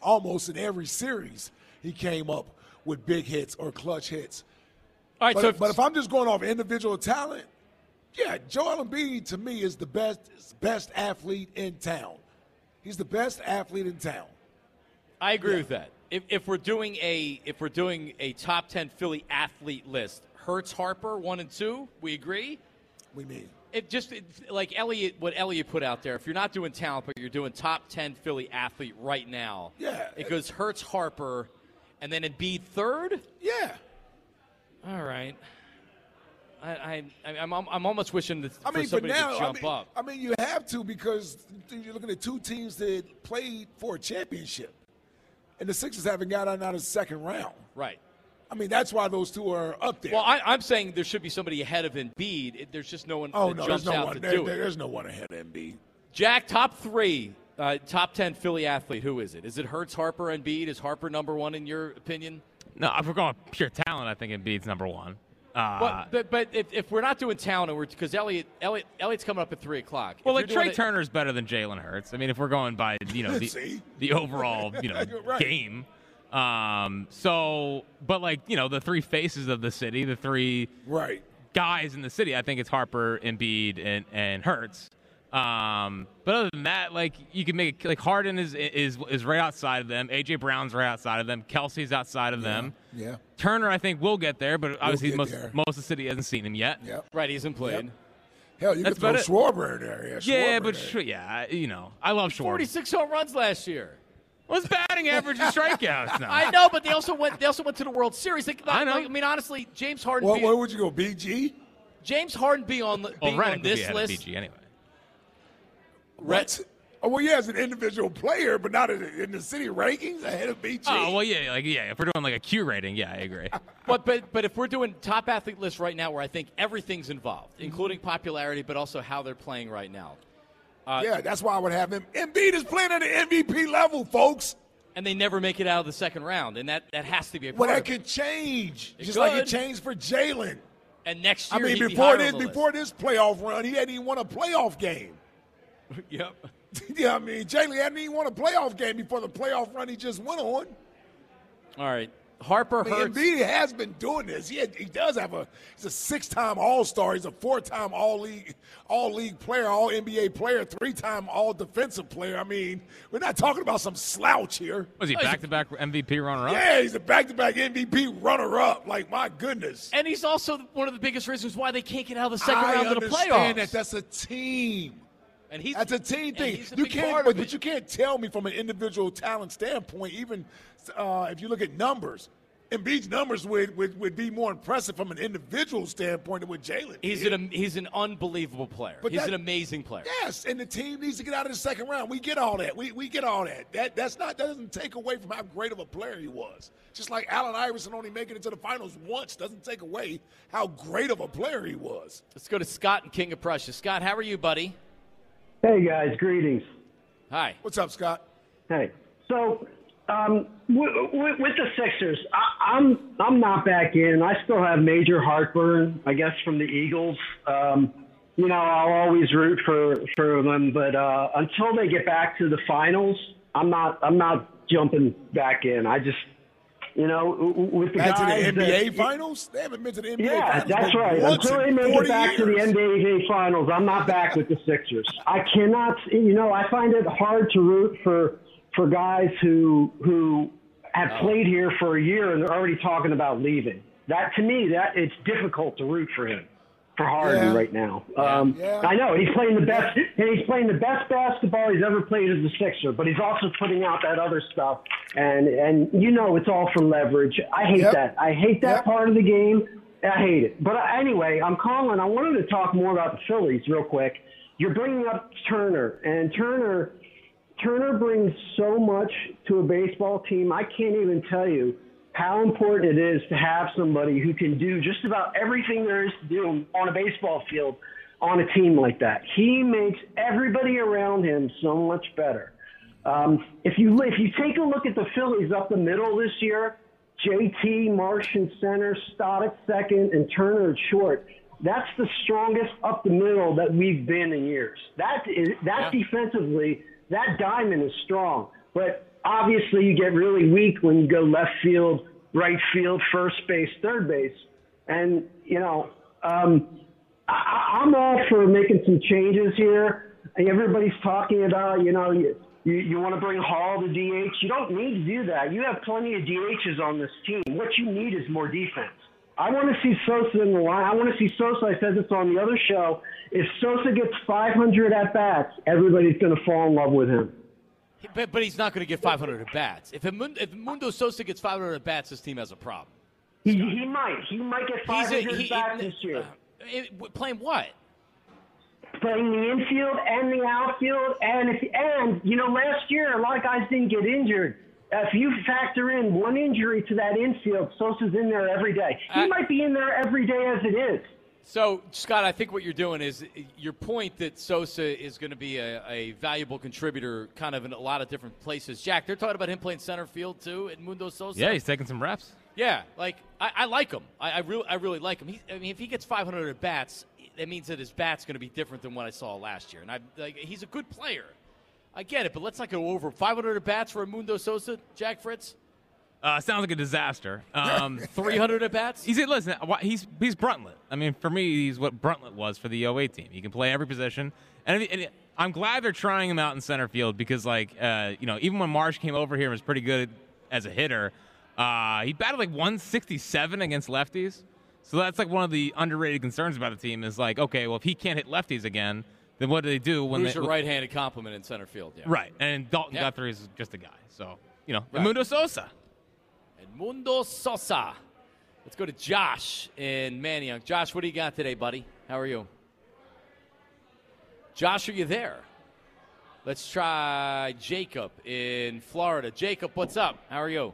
almost in every series. He came up with big hits or clutch hits. All right, but, so if- but if I'm just going off individual talent, yeah, Joel Embiid to me is the best best athlete in town. He's the best athlete in town. I agree with that. If, if we're doing a if we're doing a top ten Philly athlete list, Hurts, Harper, one and two, we agree. We mean It just it, like Elliot, what Elliot put out there. If you're not doing talent, but you're doing top ten Philly athlete right now, Yeah. it goes Hurts, Harper, and then it'd be third. yeah. All right. I, I, I'm, I'm, I'm almost wishing that I mean, for somebody now to jump I mean, up. I mean, you have to because you're looking at two teams that played for a championship, and the Sixers haven't gotten out of the second round. Right. I mean, that's why those two are up there. Well, I, I'm saying there should be somebody ahead of Embiid. It- There's just no one oh that no, jumps there's no one. There, there- there's no one ahead of Embiid. Jack, top three, uh, top ten Philly athlete. Who is it? Is it Hurts, Harper, and Embiid? Is Harper number one in your opinion? No, if we're going pure talent, I think Embiid's number one. Uh, but but, but if, if we're not doing talent, and we're because Elliot, Elliot Elliot's coming up at three o'clock. Well, you're like Trea it- Turner's better than Jalen Hurts. I mean, if we're going by you know the, the overall you know Right. game. Um, so, but like you know the three faces of the city, the three Right. guys in the city. I think it's Harper, Embiid, and and Hurts. Um, but other than that, like you can make it like Harden is is is right outside of them. AJ Brown's right outside of them. Kelce's outside of them. Yeah. Turner, I think, will get there, but obviously get most there. most of the city hasn't seen him yet. Yep. right, he hasn't played. Hell, you That's could throw about it. Schwarber in there. Yeah, Yeah, Schwarber but in there. yeah, you know, I love Schwarber. Forty six home runs last year. What's batting average and strikeouts now? I know, but they also went. They also went to the World Series. They, I know. I mean, honestly, James Harden. Well, be, where would you go? BG? James Harden be on the- Well, being Redick on would be this list. BG anyway. What? Oh, well, yeah, as an individual player, but not in, in the city rankings ahead of BG. Oh well, yeah, like yeah. If we're doing like a Q rating, yeah, I agree. But but but if we're doing top athlete list right now, where I think everything's involved, Mm-hmm. including popularity, but also how they're playing right now, uh, yeah, that's why I would have him. Embiid is playing at the MVP level, folks. and they never make it out of the second round, and that that has to be a Well, that could change, It just like it changed for Jalen. And next year, I mean, he'd be before higher this, before this playoff run, he hadn't even won a playoff game. List. yep. yeah, I mean, Jalen hadn't even won a playoff game before the playoff run he just went on. All right. Harper I mean, hurts. Embiid has been doing this. He, had, he does have a. He's a six-time All-Star. He's a four-time All-League, All-League player, All-NBA player, three-time All-Defensive player. I mean, we're not talking about some slouch here. Was he back to back MVP runner up? Yeah, he's a back-to-back MVP runner-up. Like my goodness. And he's also one of the biggest reasons why they can't get out of the second I round of the playoffs. that. That's a team. And he's That's a team thing. a You can't, but, but you can't tell me from an individual talent standpoint. Even uh, if you look at numbers, Embiid's numbers would, would, would be more impressive from an individual standpoint than with Jalen. He's an he's an unbelievable player. But he's that- an amazing player. Yes, and the team needs to get out of the second round. We get all that. We, we get all that. That that's not that doesn't take away from how great of a player he was. Just like Allen Iverson only making it to the finals once doesn't take away how great of a player he was. Let's go to Scott and King of Prussia. Scott, how are you, buddy? Hey guys, greetings. Hi. What's up, Scott? Hey, so um, w- w- with the Sixers, I- I'm I'm not back in. I still have major heartburn, I guess, from the Eagles. Um, you know, I'll always root for for them, but uh, until they get back to the finals, I'm not I'm not jumping back in. I just, you know, with the Back to guys the NBA that, finals? They haven't been to the NBA Yeah, finals. that's right. Until they make it 40 back to the. NBA Finals, I'm not back with the Sixers. I cannot. You know, I find it hard to root for for guys who who have Oh. played here for a year and they're already talking about leaving. That to me, that it's difficult to root for him. For Harden Yeah. right now, um, Yeah. I know he's playing the best, and he's playing the best basketball he's ever played as a Sixer. But he's also putting out that other stuff, and and you know it's all for leverage. I hate Yep. that. I hate that Yep. part of the game. I hate it. But uh, anyway, I'm calling. I wanted to talk more about the Phillies real quick. You're bringing up Turner, and Turner, Turner brings so much to a baseball team. I can't even tell you how important it is to have somebody who can do just about everything there is to do on a baseball field on a team like that. He makes everybody around him so much better. Um, if you if you take a look at the Phillies up the middle this year, JT, Marsh in center, Stott at second, and Turner at short. That's the strongest up the middle that we've been in years. That is that defensively, that diamond is strong. But obviously, you get really weak when you go left field, right field, first base, third base, and you know. Um, I, I'm all for making some changes here. Everybody's talking about, you know, you, you, you want to bring Hall to DH. You don't need to do that. You have plenty of DHs on this team. What you need is more defense. I want to see Sosa in the line. I want to see Sosa. I said this on the other show. If Sosa gets 500 at bats, everybody's going to fall in love with him. But, but he's not going to get 500 at bats. If, Mun- if Mundo Sosa gets 500 at bats, this team has a problem. He, he might. He might get 500 at bats this year. uh, it- playing what? playing the infield and the outfield, and if and you know last year a lot of guys didn't get injured. If you factor in one injury to that infield, Sosa's in there every day. He Uh, might be in there every day as it is. So, Scott, I think what you're doing is eh, your point that Sosa is going to be a, a valuable contributor kind of in a lot of different places. Jack, they're talking about him playing center field too at Mundo Sosa. Yeah, he's taking some reps. Yeah, like I, I like him. I, I really, I really like him. He, I mean, if he gets 500 at bats, that means that his bat's going to be different than what I saw last year. And I, like, he's a good player. I get it, but let's not go over 500 at bats for Mundo Sosa, Jack Fritz. Uh, sounds like a disaster. Um, 300 at bats. He's listen. He's he's Bruntlett. I mean, for me, he's what Bruntlett was for the 08 team. He can play every position, and, and I'm glad they're trying him out in center field because, like, uh, you know, even when Marsh came over here and was pretty good as a hitter, uh, he batted like 167 against lefties. So that's like one of the underrated concerns about the team is like, okay, well, if he can't hit lefties again, then what do they do when Who's they your right-handed complement in center field? Yeah. Right, and Dalton Yeah. Guthrie is just a guy. So you know, Right. Mundo Sosa. And Mundo Sosa. Let's go to Josh in Manayunk. Josh, what do you got today, buddy? How are you? Josh, are you there? Let's try Jacob in Florida. Jacob, what's up? How are you?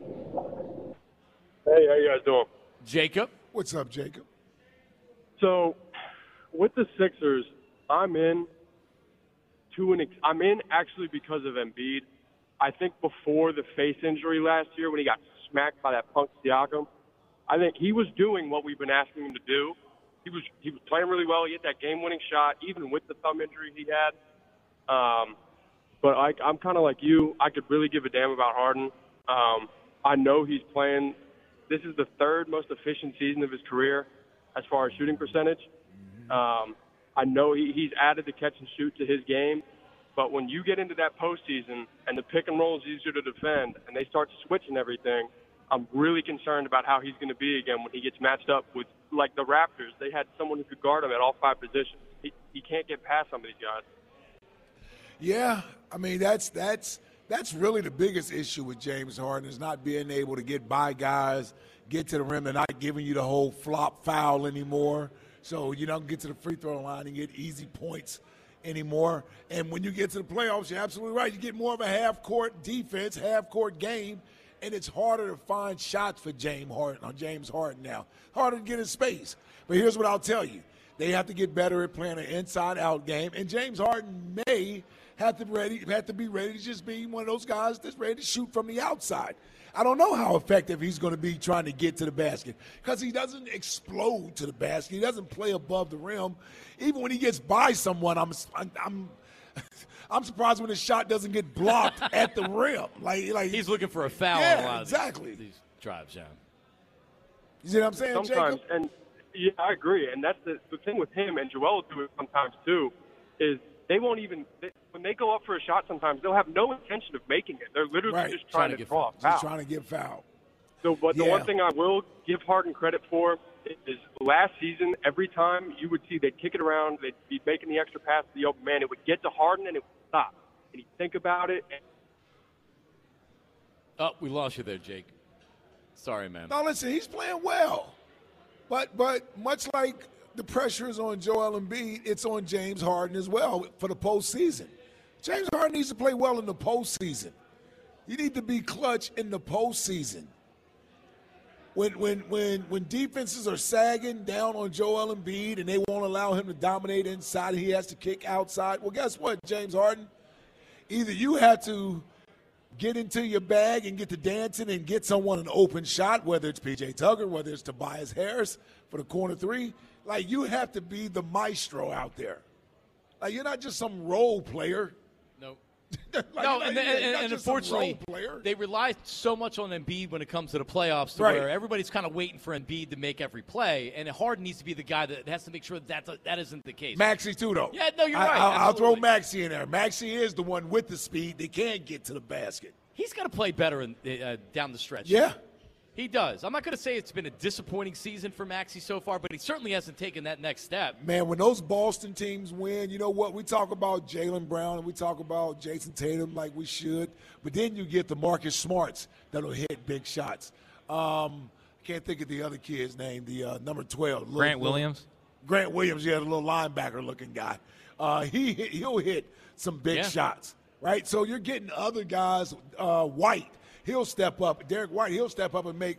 Hey, how you guys doing? Jacob. What's up, Jacob? So, with the Sixers, I'm in to an. Ex- I'm in actually because of Embiid. I think before the face injury last year when he got smacked by that punk Siakam, I think he was doing what we've been asking him to do. He was he was playing really well. He hit that game-winning shot even with the thumb injury he had. Um, but I, I'm kind of like you. I could really give a damn about Harden. Um, I know he's playing. This is the third most efficient season of his career as far as shooting percentage. Um, I know he, he's added the catch and shoot to his game, but when you get into that postseason and the pick and roll is easier to defend and they start switching everything, I'm really concerned about how he's going to be again when he gets matched up with like the Raptors. They had someone who could guard him at all five positions. He, he can't get past some of these guys. Yeah, I mean that's that's that's really the biggest issue with James Harden is not being able to get by guys, get to the rim, and not giving you the whole flop foul anymore. So you don't get to the free throw line and get easy points anymore. And when you get to the playoffs, you're absolutely right. You get more of a half court defense, half court game, and it's harder to find shots for James Harden on James Harden now. Harder to get in space. But here's what I'll tell you. They have to get better at playing an inside out game. And James Harden may have to ready have to be ready to just be one of those guys that's ready to shoot from the outside. I don't know how effective he's going to be trying to get to the basket because he doesn't explode to the basket. He doesn't play above the rim. Even when he gets by someone, I'm I'm I'm surprised when his shot doesn't get blocked at the rim. Like like he's looking for a foul. Yeah, a lot of exactly. These, these drives, yeah. You see what I'm saying? Sometimes, Jacob? and yeah, I agree. And that's the, the thing with him and Joel do it sometimes too, is they won't even they, when they go up for a shot. Sometimes they'll have no intention of making it. They're literally Right. just trying, to, draw a foul. Just trying to get fouled. So, but the one thing I will give Harden credit for is last season, every time you would see they'd kick it around, they'd be making the extra pass to the open man, it would get to Harden and it would stop. And he'd think about it. And Oh, we lost you there, Jake. Sorry, man. No, listen, he's playing well. But but much like the pressure is on Joel Embiid, it's on James Harden as well for the postseason. James Harden needs to play well in the postseason. You need to be clutch in the postseason. When when when when defenses are sagging down on Joel Embiid and they won't allow him to dominate inside, he has to kick outside. Well, guess what, James Harden? Either you have to get into your bag and get to dancing and get someone an open shot, whether it's PJ Tucker, whether it's Tobias Harris for the corner three. Like you have to be the maestro out there. Like you're not just some role player. No. Like, no, and, not- and, and unfortunately, they rely so much on Embiid when it comes to the playoffs, to Right. where everybody's kind of waiting for Embiid to make every play, and Harden needs to be the guy that has to make sure that that isn't the case. Maxey too, though. Yeah, no, you're I, right. I'll, I'll throw. Maxey in there. Maxey is the one with the speed. They can't get to the basket. He's got to play better in, uh, down the stretch. Yeah. He does. I'm not going to say it's been a disappointing season for Maxey so far, but he certainly hasn't taken that next step. Man, when those Boston teams win, you know what? We talk about Jaylen Brown and we talk about Jayson Tatum like we should, but then you get the Marcus Smarts that'll hit big shots. Um, I can't think of the other kid's name, the uh, number 12. little- Grant little- Williams? Grant Williams, yeah, the little linebacker looking guy. Uh, he, he'll hit some big Yeah. shots, right? So you're getting other guys. Uh, White, he'll step up. Derrick White, he'll step up and make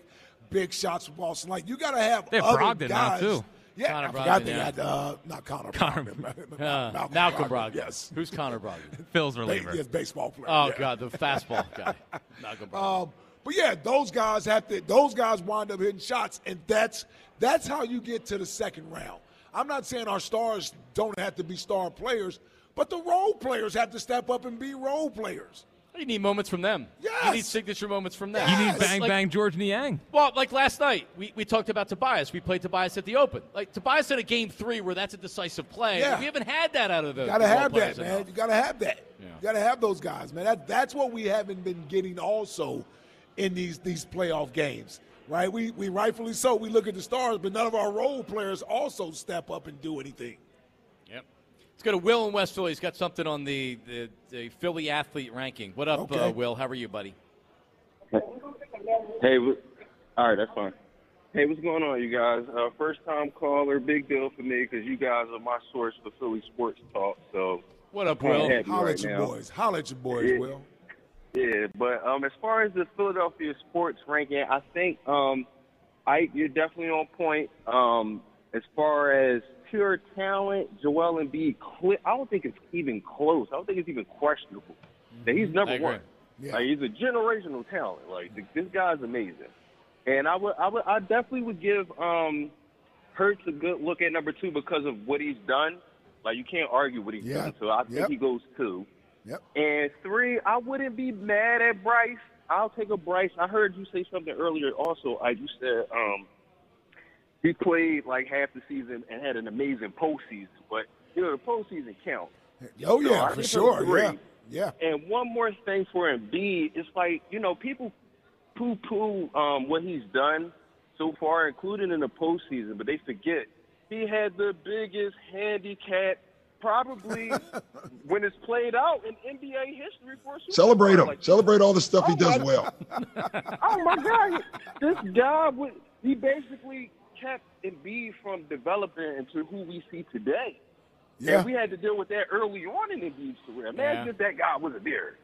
big shots for Boston. Like you got to have They have other Brogdon now, too. Yeah, Connor I forgot Brogdon, they yeah. had uh, not Connor, Connor- Brogdon. Uh, Malcolm, Malcolm Brogdon, Brogdon. Yes, Who's Connor Brogdon? Phil's Ba- reliever. yes, baseball player. Oh, yeah. God, the fastball guy. Malcolm Brogdon. Um, but yeah, those guys have to. Those guys wind up hitting shots, and that's that's how you get to the second round. I'm not saying our stars don't have to be star players, but the role players have to step up and be role players. You need moments from them. Yes. You need signature moments from them. Yes. You need bang Like- bang Georges Niang. Well, like last night, we, we talked about Tobias. We played Tobias at the Open. Like Tobias in a game three where that's a decisive play. Yeah. We haven't had that out of the. You gotta the role have that, man. enough. You gotta have that. Yeah. You gotta have those guys, man. That, that's what we haven't been getting also in these these playoff games, right? We we rightfully so. We look at the stars, but none of our role players also step up and do anything. Yep. Let's go to Will in West Philly. He's got something on the, the, the Philly athlete ranking. What up, Okay. uh, Will? How are you, buddy? Hey, wh- all right, that's fine. Hey, what's going on, you guys? Uh, first time caller, big deal for me because you guys are my source for Philly sports talk. So What up, kinda Will? happy Holla right at your now. boys. Holla at your boys, Yeah. Will. Yeah, but um, as far as the Philadelphia sports ranking, I think um, I you're definitely on point. Um, as far as pure talent, Joel Embiid, cli- I don't think it's even close. I don't think it's even questionable. That he's number one. Yeah. Like, he's a generational talent. Like th- this guy's amazing. And I would, I would, I definitely would give um, Hurts a good look at number two because of what he's done. Like you can't argue what he's Yeah. done. So I think Yep. he goes two. Yep. And three, I wouldn't be mad at Bryce. I'll take a Bryce. I heard you say something earlier. Also, I you said um, he played like half the season and had an amazing postseason, but you know the postseason counts. Oh yeah, I for sure. great. Yeah, yeah. And one more thing for Embiid, it's like you know people poo-poo um, what he's done so far, including in the postseason, but they forget he had the biggest handicap probably when it's played out in NBA history for a Super Celebrate him. Like, Celebrate all the stuff he Oh, does my- well. oh my God, this guy would he basically kept Embiid from developing into who we see today. Yeah. And we had to deal with that early on in Embiid's career. Imagine Yeah. if that guy wasn't there.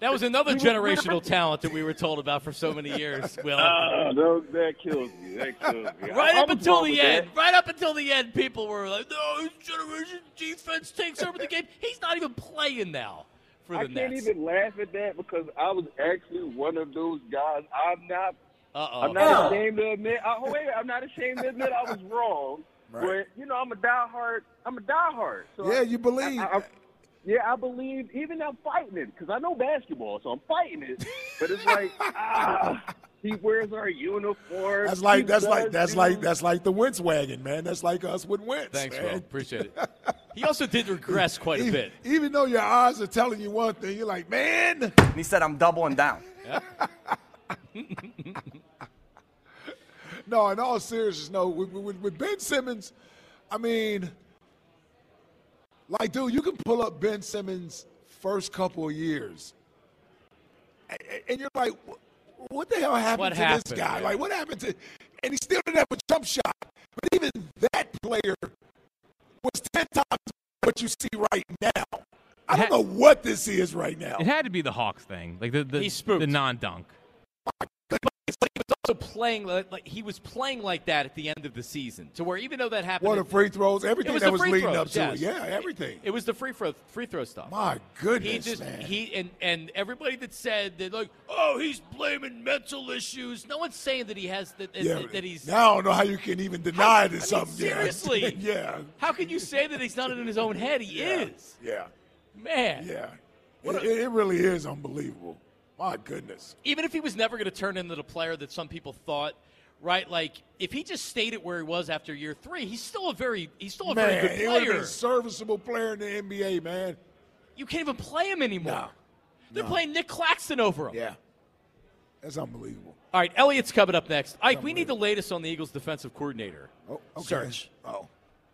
That was another We were- we were- generational talent that we were told about for so many years. Will. Ah, that, that kills me. That kills me. Right I- I up until the end, that. right up until the end, people were like, "No, his generation defense takes over the game." He's not even playing now for the Nets." I can't even laugh at that because I was actually one of those guys. I'm not. Uh-oh. I'm not ashamed to admit. I, oh, wait, I'm not ashamed to admit I was wrong. Right. But you know, I'm a diehard. I'm a diehard. So Yeah, I- you believe. I, I, yeah, I believe. Even I'm fighting it because I know basketball, so I'm fighting it. But it's like, ah, he wears our uniform. That's like He that's like that's do- like that's like the Wentz wagon, man. That's like us with Wentz. Thanks, man. Will. Appreciate it. He also did regress quite a bit. Even though your eyes are telling you one thing, you're like, man. And he said, I'm doubling down. No, in all seriousness, no. With, with, with Ben Simmons, I mean, like, dude, you can pull up Ben Simmons' first couple of years, and, and you're like, what the hell happened What to happened, this guy? man? Like, what happened to? And he still didn't have a jump shot. But even that player was ten times what you see right now. I don't know what this is right now. It had to be the Hawks thing, like the the, the non-dunk. Also playing like, like he was playing like that at the end of the season, to where even though that happened, What the free throws, everything was that was leading throws, up to yes. it. Yeah, everything. It was the free throw free throw stuff. My goodness, He just man. he and and everybody that said that like oh he's blaming mental issues. No one's saying that he has that yeah, that he's. now I don't know how you can even deny it is I mean, something. yeah. seriously. yeah, How can you say that he's not in his own head? He is. yeah, Man. yeah. It, it- it really is unbelievable. My goodness. Even if he was never going to turn into the player that some people thought, right? Like if he just stayed at where he was after year three, he's still a very he's still a man, very good he would have been player. a serviceable player in the NBA, man. You can't even play him anymore. No. They're No. playing Nic Claxton over him. Yeah, that's unbelievable. All right, Elliot's coming up next. Ike, we need the latest on the Eagles' defensive coordinator Oh, okay. search. Oh,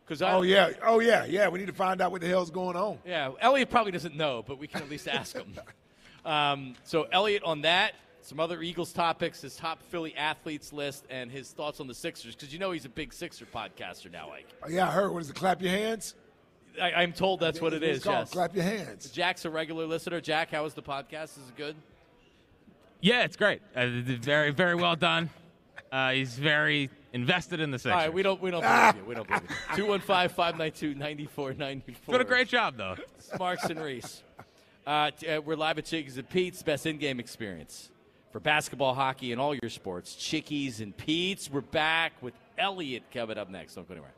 Because oh yeah, oh yeah, yeah. We need to find out what the hell's going on. Yeah, Elliot probably doesn't know, but we can at least ask him. Um, so, Elliot, on that, some other Eagles topics, his top Philly athletes list, and his thoughts on the Sixers, because you know he's a big Sixer podcaster now, Ike. Oh, yeah, I heard. What is it? Clap your hands. I, I'm told that's what It's called yes. Clap your hands. Jack's a regular listener. Jack, how was the podcast? Is it good? Yeah, it's great. Uh, very very well done. Uh, he's very invested in the Sixers. All right, we don't, we don't believe you. We don't believe you. 215 592 9494. Doing a great job though. Marks and Reese. Uh, uh, we're live at Chickie's and Pete's, best in-game experience for basketball, hockey, and all your sports. Chickie's and Pete's. We're back with Elliot coming up next. Don't go anywhere.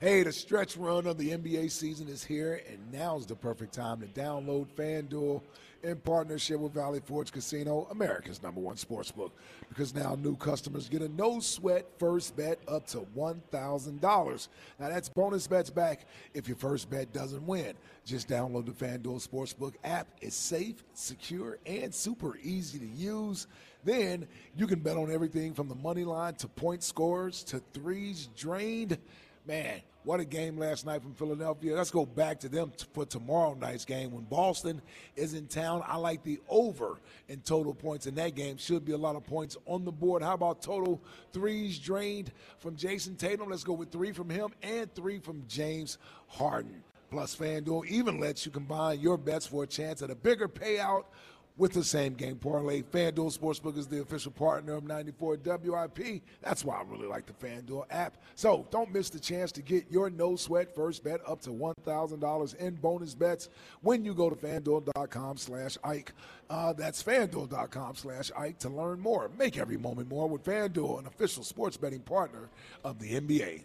Hey, the stretch run of the NBA season is here, and now's the perfect time to download FanDuel in partnership with Valley Forge Casino, America's number one sports book. Because now new customers get a no sweat first bet up to $1,000. Now that's bonus bets back if your first bet doesn't win. Just download the FanDuel Sportsbook app. It's safe, secure, and super easy to use. Then you can bet on everything from the money line to point scores to threes drained. Man, what a game last night from Philadelphia. Let's go back to them t- for tomorrow night's game when Boston is in town. I like the over in total points in that game. Should be a lot of points on the board. How about total threes drained from Jayson Tatum? Let's go with three from him and three from James Harden. Plus, FanDuel even lets you combine your bets for a chance at a bigger payout with the same game parlay. FanDuel Sportsbook is the official partner of 94 WIP. That's why I really like the FanDuel app. So don't miss the chance to get your no sweat first bet up to $1,000 in bonus bets when you go to fanduel.com slash Ike. Uh, that's fanduel.com slash Ike to learn more. Make every moment more with FanDuel, an official sports betting partner of the NBA.